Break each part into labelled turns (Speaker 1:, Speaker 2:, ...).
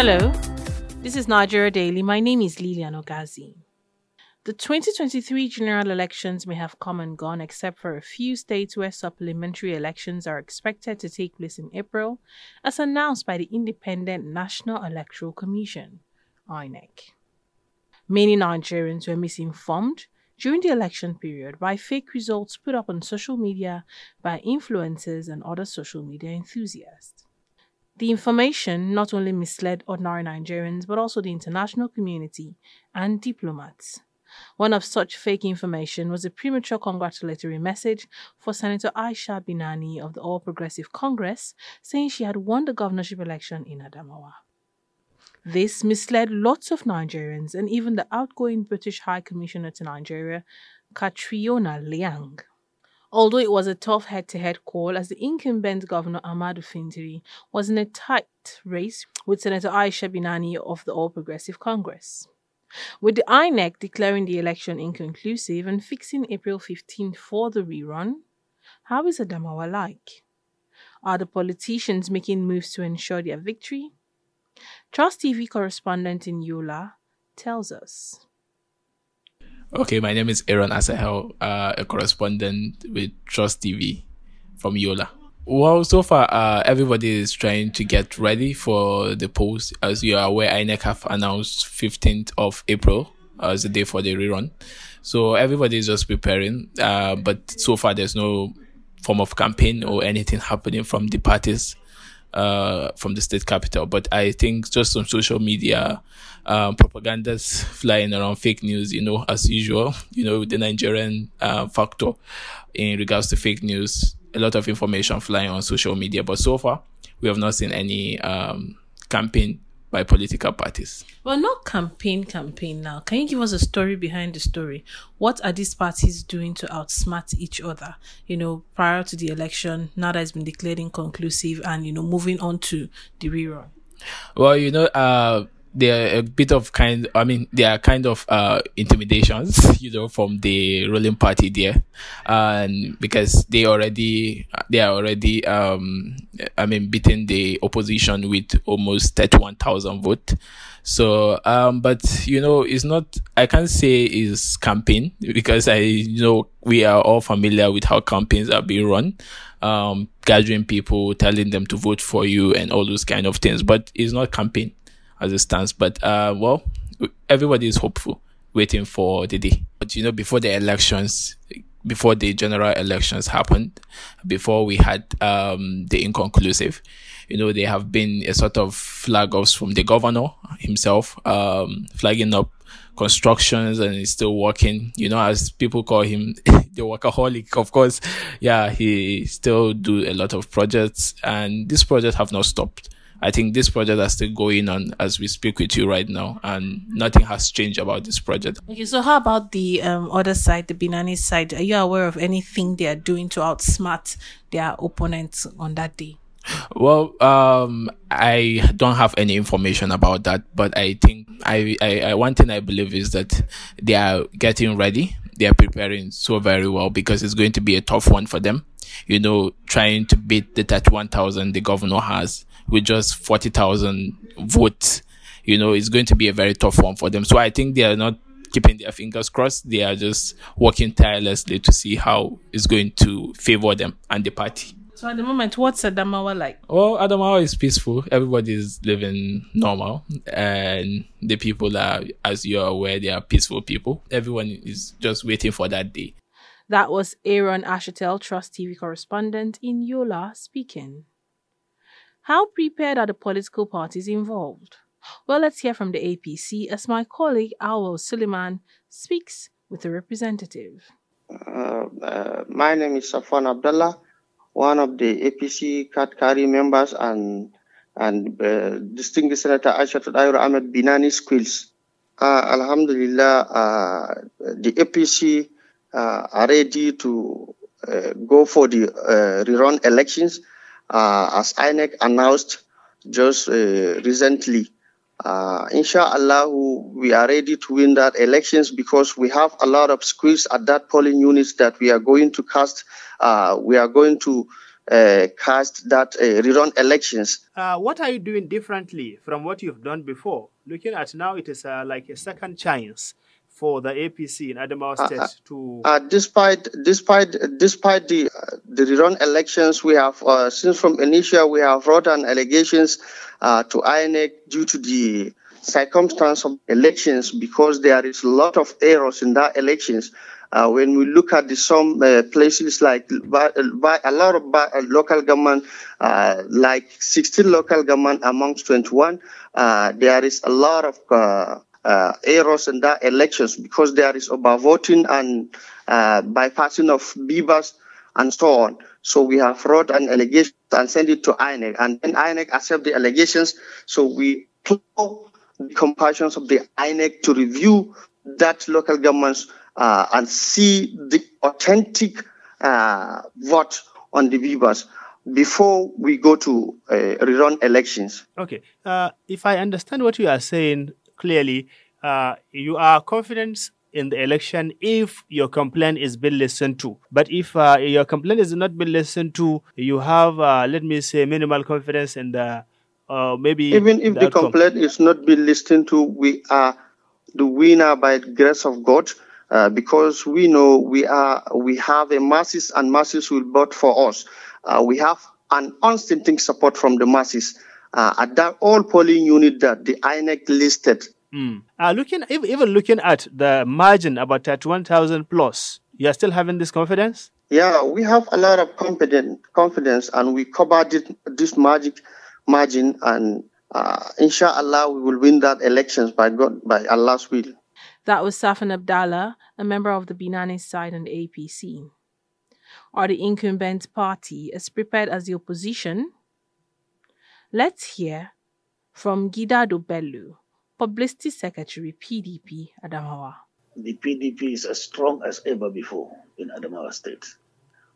Speaker 1: Hello, this is Nigeria Daily. My name is Lilian Ogazi. The 2023 general elections may have come and gone, except for a few states where supplementary elections are expected to take place in April, as announced by the Independent National Electoral Commission, INEC. Many Nigerians were misinformed during the election period by fake results put up on social media by influencers and other social media enthusiasts. The information not only misled ordinary Nigerians but also the international community and diplomats. One of such fake information was a premature congratulatory message for Senator Aisha Binani of the All Progressive Congress saying she had won the governorship election in Adamawa. This misled lots of Nigerians and even the outgoing British High Commissioner to Nigeria, Catriona Laing. Although it was a tough head to head call, as the incumbent governor Ahmadu Fintiri was in a tight race with Senator Aisha Binani of the All Progressive Congress. With the INEC declaring the election inconclusive and fixing April 15 for the rerun, how is Adamawa like? Are the politicians making moves to ensure their victory? Trust TV correspondent in Yola tells us.
Speaker 2: Okay, my name is Aaron Asahel, uh, a correspondent with Trust TV from Yola. Well, so far, uh, everybody is trying to get ready for the polls. As you are aware, INEC have announced 15th of April as the day for the rerun. So everybody is just preparing. Uh, but so far, there's no form of campaign or anything happening from the parties uh, from the state capital. But I think just on social media, um, propaganda's flying around fake news, you know, as usual, you know, the Nigerian uh, factor in regards to fake news, a lot of information flying on social media. But so far, we have not seen any um, campaign by political parties.
Speaker 1: Well, not campaign, campaign now. Can you give us a story behind the story? What are these parties doing to outsmart each other? You know, prior to the election, now that it's been declared inconclusive, and you know, moving on to the rerun.
Speaker 2: Well, you know, uh, they're a bit of kind i mean they are kind of uh intimidations you know from the ruling party there. And because they already they are already um i mean beating the opposition with almost 31000 votes so um but you know it's not i can't say it's campaign because i you know we are all familiar with how campaigns are being run. Um gathering people telling them to vote for you and all those kind of things. But it's not campaign as it stands. But uh, well, everybody is hopeful, waiting for the day. But you know, before the elections, before the general elections happened, before we had um, the inconclusive, you know, there have been a sort of flag offs from the governor himself, um, flagging up constructions and he's still working, you know, as people call him the workaholic. Of course, yeah, he still do a lot of projects and these projects have not stopped. I think this project is still going on as we speak with you right now, and nothing has changed about this project.
Speaker 1: Okay, so how about the um, other side, the Binani side? Are you aware of anything they are doing to outsmart their opponents on that day?
Speaker 2: Well, um, I don't have any information about that, but I think I, I, I, one thing I believe is that they are getting ready. They are preparing so very well because it's going to be a tough one for them. You know, trying to beat the 31,000 the governor has with just 40,000 votes, you know, it's going to be a very tough one for them. So I think they are not keeping their fingers crossed. They are just working tirelessly to see how it's going to favor them and the party.
Speaker 1: So at the moment, what's Adamawa like?
Speaker 2: Well, Adamawa is peaceful. Everybody is living normal, and the people are, as you are aware, they are peaceful people. Everyone is just waiting for that day.
Speaker 1: That was Aaron Ashatel, Trust TV correspondent in Yola, speaking. How prepared are the political parties involved? Well, let's hear from the APC as my colleague Awal Suleiman speaks with a representative.
Speaker 3: Uh, uh, my name is Safwan Abdullah, one of the APC Katkari members and and uh, distinguished Senator Aishatu Dahiru Ahmed Binani Squills. Uh, Alhamdulillah, uh, the APC are ready to go for the rerun elections uh, as INEC announced just uh, recently. Uh, inshallah, we are ready to win that elections because we have a lot of squeeze at that polling units that we are going to cast. Uh, we are going to uh, cast that uh, rerun elections.
Speaker 4: Uh, what are you doing differently from what you've done before? Looking at now, it is uh, like a second chance for the APC in Adamawa
Speaker 3: Uh,
Speaker 4: State
Speaker 3: uh,
Speaker 4: to.
Speaker 3: Uh, despite despite despite the uh, the rerun elections, we have uh, since from initial we have brought an allegations uh, to INEC due to the circumstance of elections because there is a lot of errors in that elections. Uh, when we look at the some uh, places like by, by a lot of by, uh, local government, uh, like 16 local government amongst 21, uh, there is a lot of uh, errors in that elections because there is overvoting and uh, bypassing of BVAS and so on. So we have wrote an allegation and sent it to INEC, and then INEC accept the allegations. So we call the compassions of the INEC to review that local governments uh, and see the authentic uh, vote on the BVAS before we go to uh, rerun elections.
Speaker 4: Okay. Uh, if I understand what you are saying clearly, uh, you are confident in the election if your complaint is being listened to. But if uh, your complaint is not being listened to, you have, uh, let me say, minimal confidence in the uh, maybe
Speaker 3: Even if the
Speaker 4: outcome.
Speaker 3: complaint is not being listened to, we are the winner by the grace of God. Uh, because we know we are we have a masses and masses will vote for us. Uh, we have an unstinting support from the masses. Uh, at that all polling unit that the INEC listed,
Speaker 4: Mm. Uh, looking ev- even looking at the margin about 31,000 plus, you are still having this confidence?
Speaker 3: yeah, we have a lot of confidence, confidence, and we covered it, this magic margin, and uh, inshallah we will win that elections by God, by Allah's will.
Speaker 1: That was Safan Abdallah, a member of the Binani side and APC. Are the incumbent party as prepared as the opposition? Let's hear from Gidado Bellu, Publicity Secretary PDP Adamawa.
Speaker 5: the PDP is as strong as ever before in Adamawa State.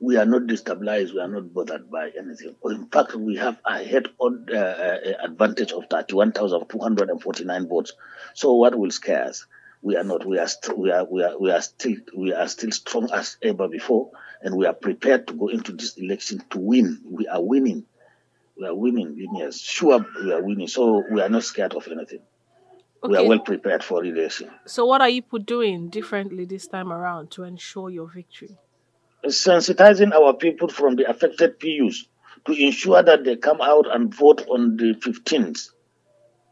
Speaker 5: We are not destabilized, we are not bothered by anything. In fact, we have a head on uh, uh, advantage of 31,249 votes. So what will scare us? We are not. We are, st- we are we are we are still we are still strong as ever before, and we are prepared to go into this election to win. We are winning. We are winning. Yes, sure, we are winning. So we are not scared of anything. We are well prepared for the election.
Speaker 1: So, what are you doing differently this time around to ensure your victory?
Speaker 5: sensitizing our people from the affected PUs to ensure that they come out and vote on the 15th.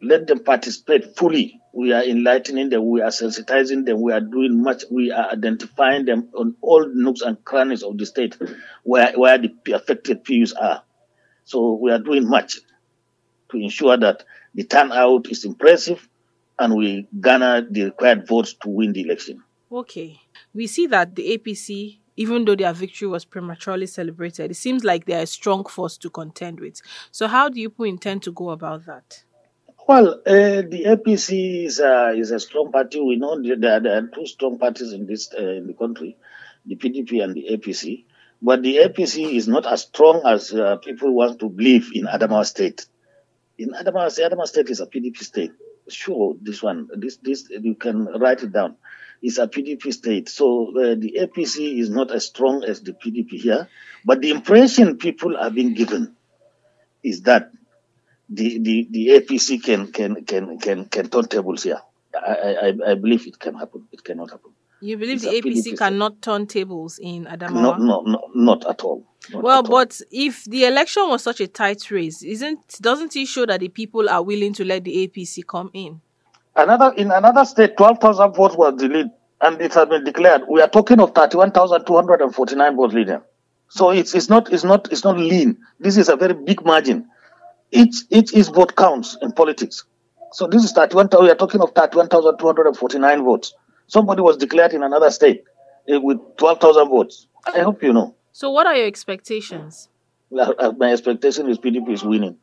Speaker 5: Let them participate fully. We are enlightening them, we are sensitizing them, we are doing much, we are identifying them on all nooks and crannies of the state where, where the affected PUs are. So we are doing much to ensure that the turnout is impressive and we garner the required votes to win the election.
Speaker 1: Okay. We see that the APC, even though their victory was prematurely celebrated, it seems like they're a strong force to contend with. So, how do you intend to go about that?
Speaker 5: Well, uh, the APC is a, is a strong party. We know that there, there are two strong parties in this uh, in the country, the PDP and the APC. But the APC is not as strong as uh, people want to believe in Adamawa State. In Adamawa State, Adamawa State is a PDP state. Sure, this one, this this you can write it down. It's a PDP state. So uh, the APC is not as strong as the PDP here. But the impression people are being given is that the, the, the APC can can can can can turn tables here. I, I I believe it can happen. It cannot happen.
Speaker 1: You believe the APC cannot turn tables in Adamawa?
Speaker 5: No, no, no, not at all. Not
Speaker 1: Well,
Speaker 5: at all.
Speaker 1: but if the election was such a tight race, isn't doesn't it show that the people are willing to let the APC come in?
Speaker 5: another in another state, twelve thousand votes were lead, and it has been declared. We are talking of thirty-one thousand two hundred and forty-nine votes leader. So it's it's not it's not it's not lean. This is a very big margin. Each each is vote counts in politics. So this is thirty-one. We are talking of thirty-one thousand two hundred and forty-nine votes. Somebody was declared in another state eh, with twelve thousand votes. I hope you know.
Speaker 1: So, what are your expectations?
Speaker 5: Uh, My expectation is PDP is winning.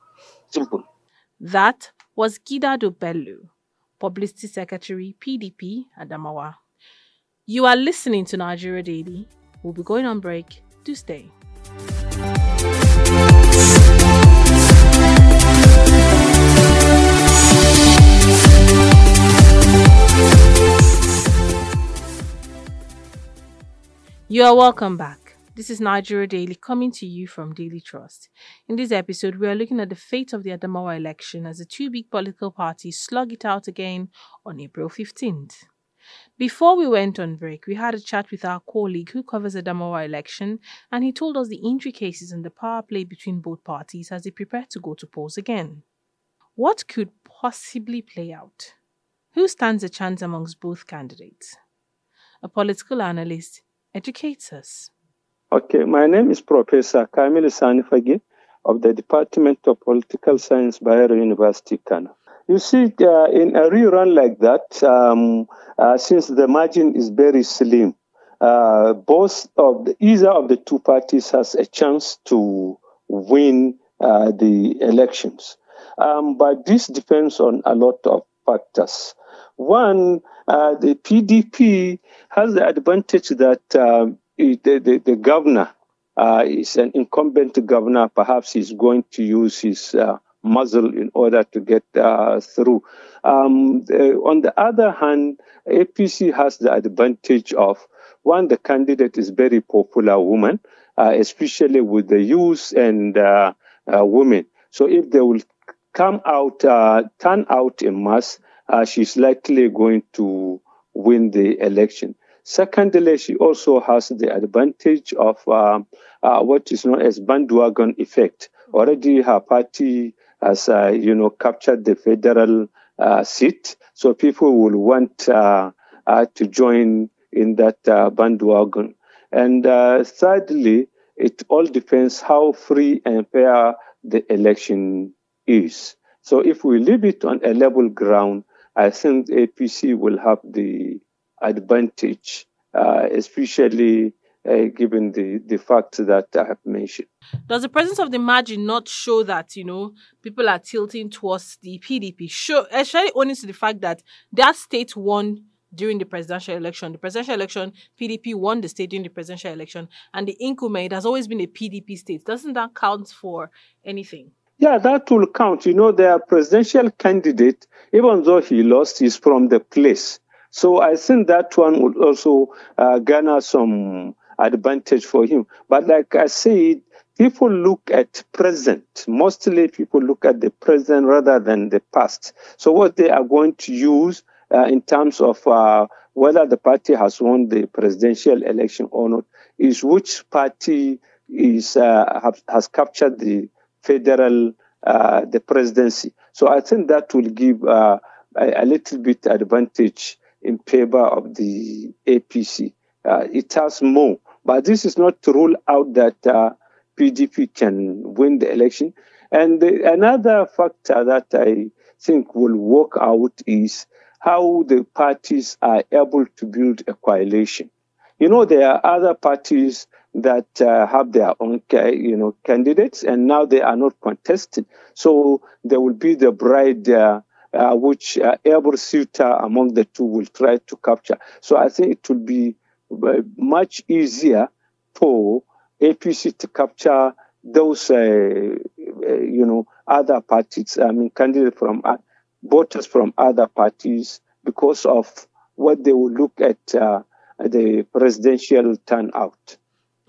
Speaker 5: Simple.
Speaker 1: That was Gidado Bellu, Publicity Secretary, PDP, Adamawa. You are listening to Nigeria Daily. We'll be going on break. Do stay. You are welcome back. This is Nigeria Daily coming to you from Daily Trust. In this episode, we are looking at the fate of the Adamawa election as the two big political parties slug it out again on April 15th. Before we went on break, we had a chat with our colleague who covers the Adamawa election, and he told us the intricacies and the power play between both parties as they prepare to go to polls again. What could possibly play out? Who stands a chance amongst both candidates? A political analyst educates us.
Speaker 6: Okay, my name is Professor Kamil Sani Fage of the Department of Political Science, Bayero University, Kano. You see, uh, in a rerun like that, um, uh, since the margin is very slim, uh, both of the, either of the two parties has a chance to win uh, the elections. Um, but this depends on a lot of factors. One, uh, the PDP has the advantage that um, the, the, the, governor uh, is an incumbent governor. Perhaps he's going to use his uh, muzzle in order to get uh, through. Um, on the other hand, APC has the advantage of one, the candidate is very popular woman, uh, especially with the youth and uh, women. So if they will come out, turn out in mass, uh, she's likely going to win the election. Secondly, she also has the advantage of uh, uh, what is known as bandwagon effect. Already, her party has, uh, you know, captured the federal uh, seat, so people will want uh, to join in that bandwagon. And thirdly, it all depends how free and fair the election is. So if we leave it on a level ground, I think APC will have the advantage, uh, especially uh, given the, the facts that I have mentioned.
Speaker 1: Does the presence of the margin not show that, you know, people are tilting towards the PDP? Show, especially only to the fact that that state won during the presidential election. The presidential election, PDP won the state during the presidential election, and the Nkume, it has always been a PDP state. Doesn't that count for anything?
Speaker 6: Yeah, that will count. You know, their presidential candidate, even though he lost, is from the place. So I think that one would also uh, garner some advantage for him. But like I said, people look at present. Mostly people look at the present rather than the past. So what they are going to use uh, in terms of uh, whether the party has won the presidential election or not is which party is uh, have, has captured the federal uh, the presidency. So I think that will give uh, a, a, little bit advantage in favor of the APC. Uh, it has more, but this is not to rule out that PDP uh, can win the election. And the, another factor that I think will work out is how the parties are able to build a coalition. You know, there are other parties that uh, have their own, you know, candidates, and now they are not contested. So there will be the bride, uh, uh, which uh, every suitor among the two will try to capture. So I think it will be uh, much easier for APC to capture those, uh, you know, other parties. I mean, candidates from voters from other parties because of what they will look at the presidential turnout.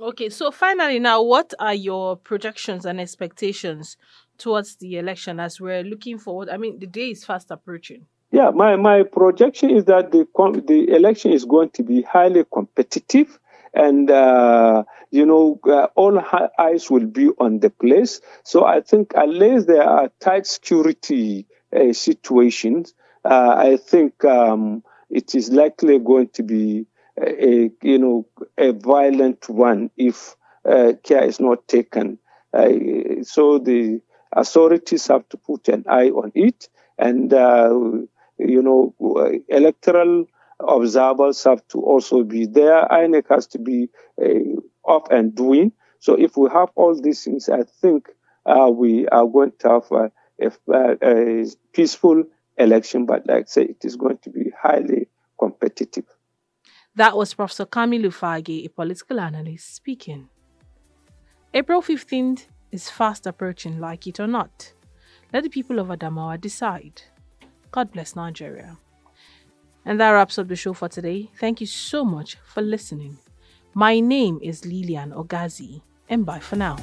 Speaker 1: Okay, so finally, now, what are your projections and expectations towards the election as we're looking forward? I mean, the day is fast approaching.
Speaker 6: Yeah, my, my projection is that the the election is going to be highly competitive, and uh, you know uh, all eyes will be on the place. So I think unless there are tight security uh, situations, uh, I think um, it is likely going to be a, you know a violent one if uh, care is not taken. So the authorities have to put an eye on it, and uh, you know electoral observers have to also be there. INEC has to be uh, off and doing. So if we have all these things, I think uh, we are going to have a, a, a peaceful election. But like I say, it is going to be highly competitive.
Speaker 1: That was Professor Kamilu Fage, a political analyst, speaking. April 15th is fast approaching, like it or not. Let the people of Adamawa decide. God bless Nigeria. And that wraps up the show for today. Thank you so much for listening. My name is Lilian Ogazi, and bye for now.